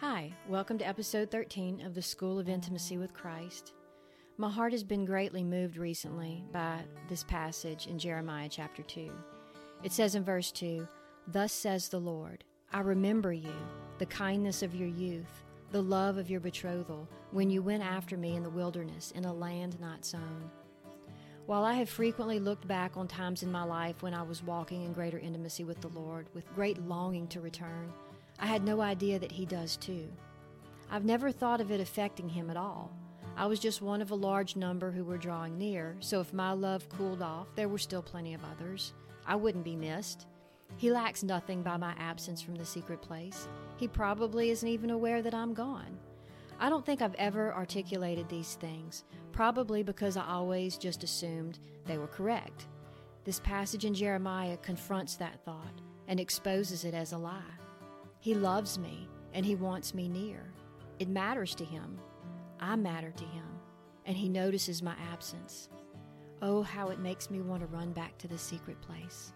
Hi, welcome to episode 13 of the School of Intimacy with Christ. My heart has been greatly moved recently by this passage in Jeremiah chapter 2. It says in verse 2 Thus says the Lord, I remember you, the kindness of your youth, the love of your betrothal, when you went after me in the wilderness, in a land not sown. While I have frequently looked back on times in my life when I was walking in greater intimacy with the Lord, with great longing to return, I had no idea that He does too. I've never thought of it affecting Him at all. I was just one of a large number who were drawing near, so if my love cooled off, there were still plenty of others. I wouldn't be missed. He lacks nothing by my absence from the secret place. He probably isn't even aware that I'm gone. I don't think I've ever articulated these things, probably because I always just assumed they were correct. This passage in Jeremiah confronts that thought and exposes it as a lie. He loves me and he wants me near. It matters to him. I matter to him, and he notices my absence. Oh, how it makes me want to run back to the secret place.